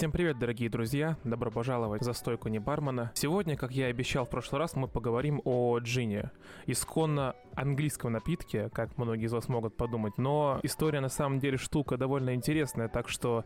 Всем привет, дорогие друзья! Добро пожаловать за стойку не бармена. Сегодня, как я и обещал в прошлый раз, мы поговорим о джине. Исконно английском напитке, как многие из вас могут подумать, но история на самом деле штука довольно интересная, так что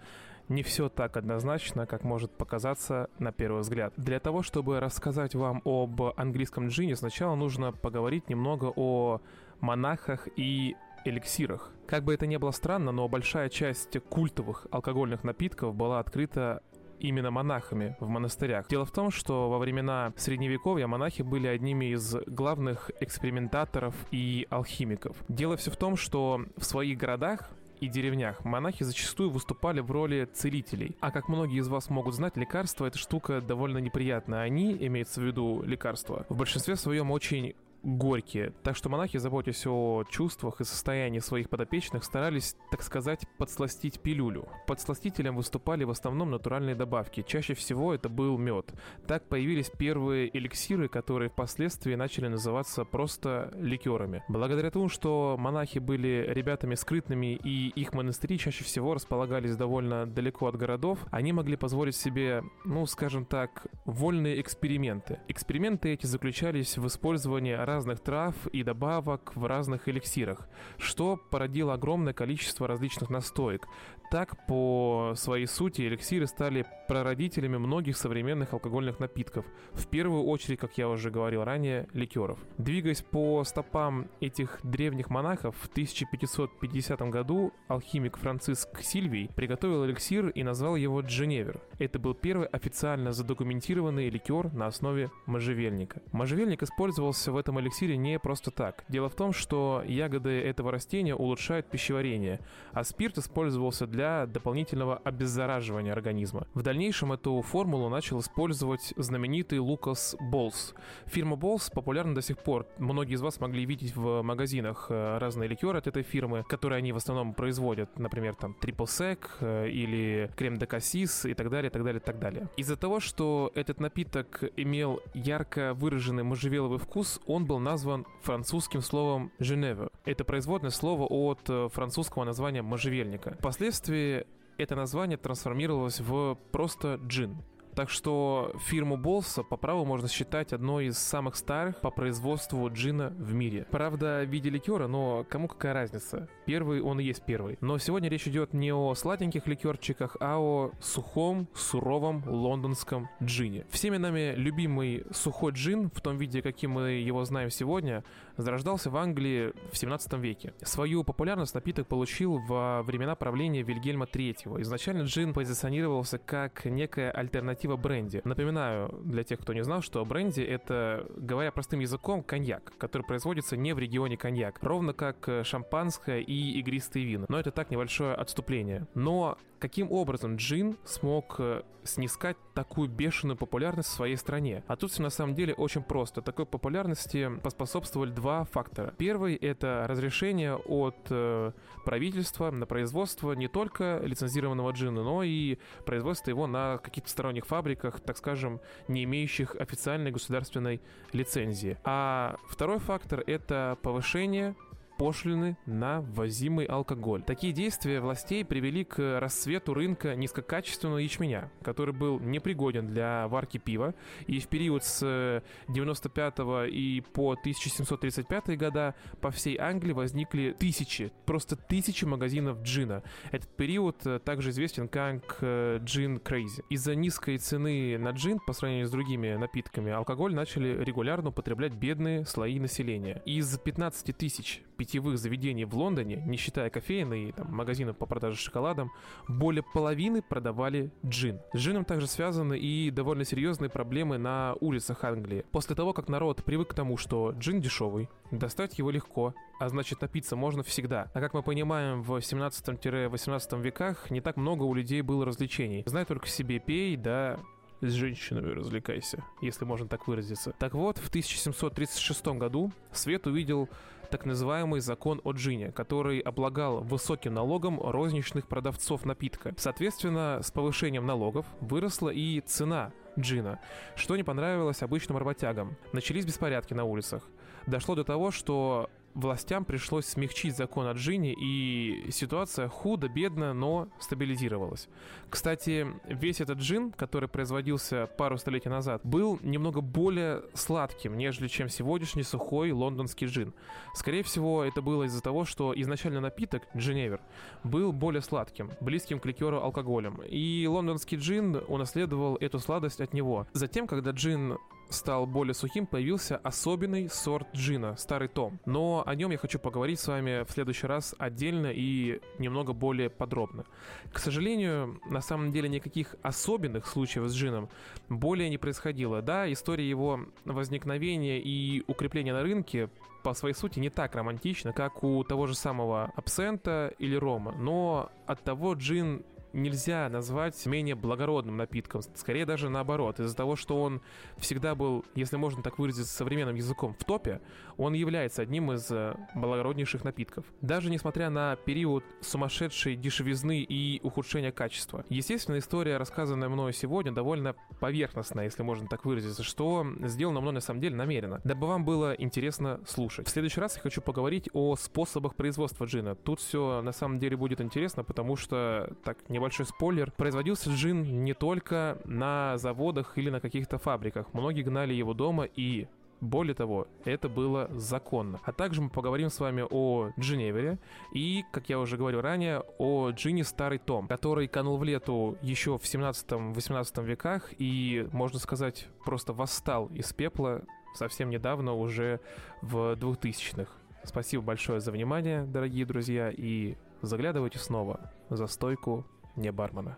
не все так однозначно, как может показаться на первый взгляд. Для того, чтобы рассказать вам об английском джине, сначала нужно поговорить немного о монахах и эликсирах. Как бы это ни было странно, но большая часть культовых алкогольных напитков была открыта именно монахами в монастырях. Дело в том, что во времена Средневековья монахи были одними из главных экспериментаторов и алхимиков. Дело все в том, что в своих городах и деревнях монахи зачастую выступали в роли целителей. А как многие из вас могут знать, лекарства — эта штука довольно неприятная. Они, имеется в виду лекарства, в большинстве своем очень горькие. Так что монахи, заботясь о чувствах и состоянии своих подопечных, старались, так сказать, подсластить пилюлю. Подсластителем выступали в основном натуральные добавки. Чаще всего это был мед. Так появились первые эликсиры, которые впоследствии начали называться просто ликерами. Благодаря тому, что монахи были ребятами скрытными и их монастыри чаще всего располагались довольно далеко от городов, они могли позволить себе, ну, скажем так, вольные эксперименты. Эксперименты эти заключались в использовании разных трав и добавок в разных эликсирах, что породило огромное количество различных настоек. Так, по своей сути, эликсиры стали прародителями многих современных алкогольных напитков, в первую очередь, как я уже говорил ранее, ликеров. Двигаясь по стопам этих древних монахов, в 1550 году алхимик Франциск Сильвий приготовил эликсир и назвал его Дженевер. Это был первый официально задокументированный ликер на основе можжевельника. Можжевельник использовался в этом эликсире не просто так. Дело в том, что ягоды этого растения улучшают пищеварение, а спирт использовался для дополнительного обеззараживания организма. В дальнейшем эту формулу начал использовать знаменитый Лукас Болс. Фирма Болс популярна до сих пор. Многие из вас могли видеть в магазинах э, разные ликеры от этой фирмы, которые они в основном производят, например, там Triple Sec э, или крем де кассис и так далее, так далее, так далее. Из-за того, что этот напиток имел ярко выраженный можжевеловый вкус, он был назван французским словом «Женева». Это производное слово от э, французского названия можжевельника. Впоследствии это название трансформировалось в просто джин. Так что фирму Болса по праву можно считать одной из самых старых по производству джина в мире. Правда, в виде ликера, но кому какая разница? Первый он и есть первый. Но сегодня речь идет не о сладеньких ликерчиках, а о сухом, суровом лондонском джине. Всеми нами любимый сухой джин, в том виде, каким мы его знаем сегодня, зарождался в Англии в 17 веке. Свою популярность напиток получил во времена правления Вильгельма III. Изначально джин позиционировался как некая альтернатива альтернатива бренди. Напоминаю для тех, кто не знал, что бренди — это, говоря простым языком, коньяк, который производится не в регионе коньяк, ровно как э, шампанское и игристые вина. Но это так небольшое отступление. Но каким образом джин смог э, снискать такую бешеную популярность в своей стране? А тут все на самом деле очень просто. Такой популярности поспособствовали два фактора. Первый — это разрешение от э, правительства на производство не только лицензированного джина, но и производство его на каких-то сторонних фабриках, так скажем, не имеющих официальной государственной лицензии. А второй фактор — это повышение пошлины на ввозимый алкоголь. Такие действия властей привели к расцвету рынка низкокачественного ячменя, который был непригоден для варки пива, и в период с 95 и по 1735 года по всей Англии возникли тысячи, просто тысячи магазинов джина. Этот период э, также известен как э, джин crazy. Из-за низкой цены на джин по сравнению с другими напитками алкоголь начали регулярно употреблять бедные слои населения. Из 15 тысяч питьевых заведений в Лондоне, не считая кофеин и там, магазинов по продаже шоколадом, более половины продавали джин. С джином также связаны и довольно серьезные проблемы на улицах Англии. После того, как народ привык к тому, что джин дешевый, достать его легко, а значит напиться можно всегда. А как мы понимаем, в 17-18 веках не так много у людей было развлечений. Знай только себе пей, да с женщинами развлекайся, если можно так выразиться. Так вот, в 1736 году свет увидел так называемый закон о джине, который облагал высоким налогом розничных продавцов напитка. Соответственно, с повышением налогов выросла и цена джина, что не понравилось обычным работягам. Начались беспорядки на улицах. Дошло до того, что властям пришлось смягчить закон о джине, и ситуация худо-бедно, но стабилизировалась. Кстати, весь этот джин, который производился пару столетий назад, был немного более сладким, нежели чем сегодняшний сухой лондонский джин. Скорее всего, это было из-за того, что изначально напиток, джиневер, был более сладким, близким к ликеру алкоголем. И лондонский джин унаследовал эту сладость от него. Затем, когда джин стал более сухим, появился особенный сорт джина, старый том. Но о нем я хочу поговорить с вами в следующий раз отдельно и немного более подробно. К сожалению, на самом деле никаких особенных случаев с джином более не происходило. Да, история его возникновения и укрепления на рынке по своей сути не так романтична, как у того же самого абсента или рома, но от того джин нельзя назвать менее благородным напитком. Скорее даже наоборот. Из-за того, что он всегда был, если можно так выразиться современным языком, в топе, он является одним из э, благороднейших напитков. Даже несмотря на период сумасшедшей дешевизны и ухудшения качества. Естественно, история, рассказанная мною сегодня, довольно поверхностная, если можно так выразиться, что сделано мной на самом деле намеренно, дабы вам было интересно слушать. В следующий раз я хочу поговорить о способах производства джина. Тут все на самом деле будет интересно, потому что, так, не небольшой спойлер, производился джин не только на заводах или на каких-то фабриках. Многие гнали его дома и более того, это было законно. А также мы поговорим с вами о Джиневере и, как я уже говорил ранее, о джине Старый Том, который канул в лету еще в 17-18 веках и, можно сказать, просто восстал из пепла совсем недавно, уже в 2000-х. Спасибо большое за внимание, дорогие друзья, и заглядывайте снова за стойку не бармена.